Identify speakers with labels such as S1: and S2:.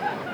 S1: Ha ha ha!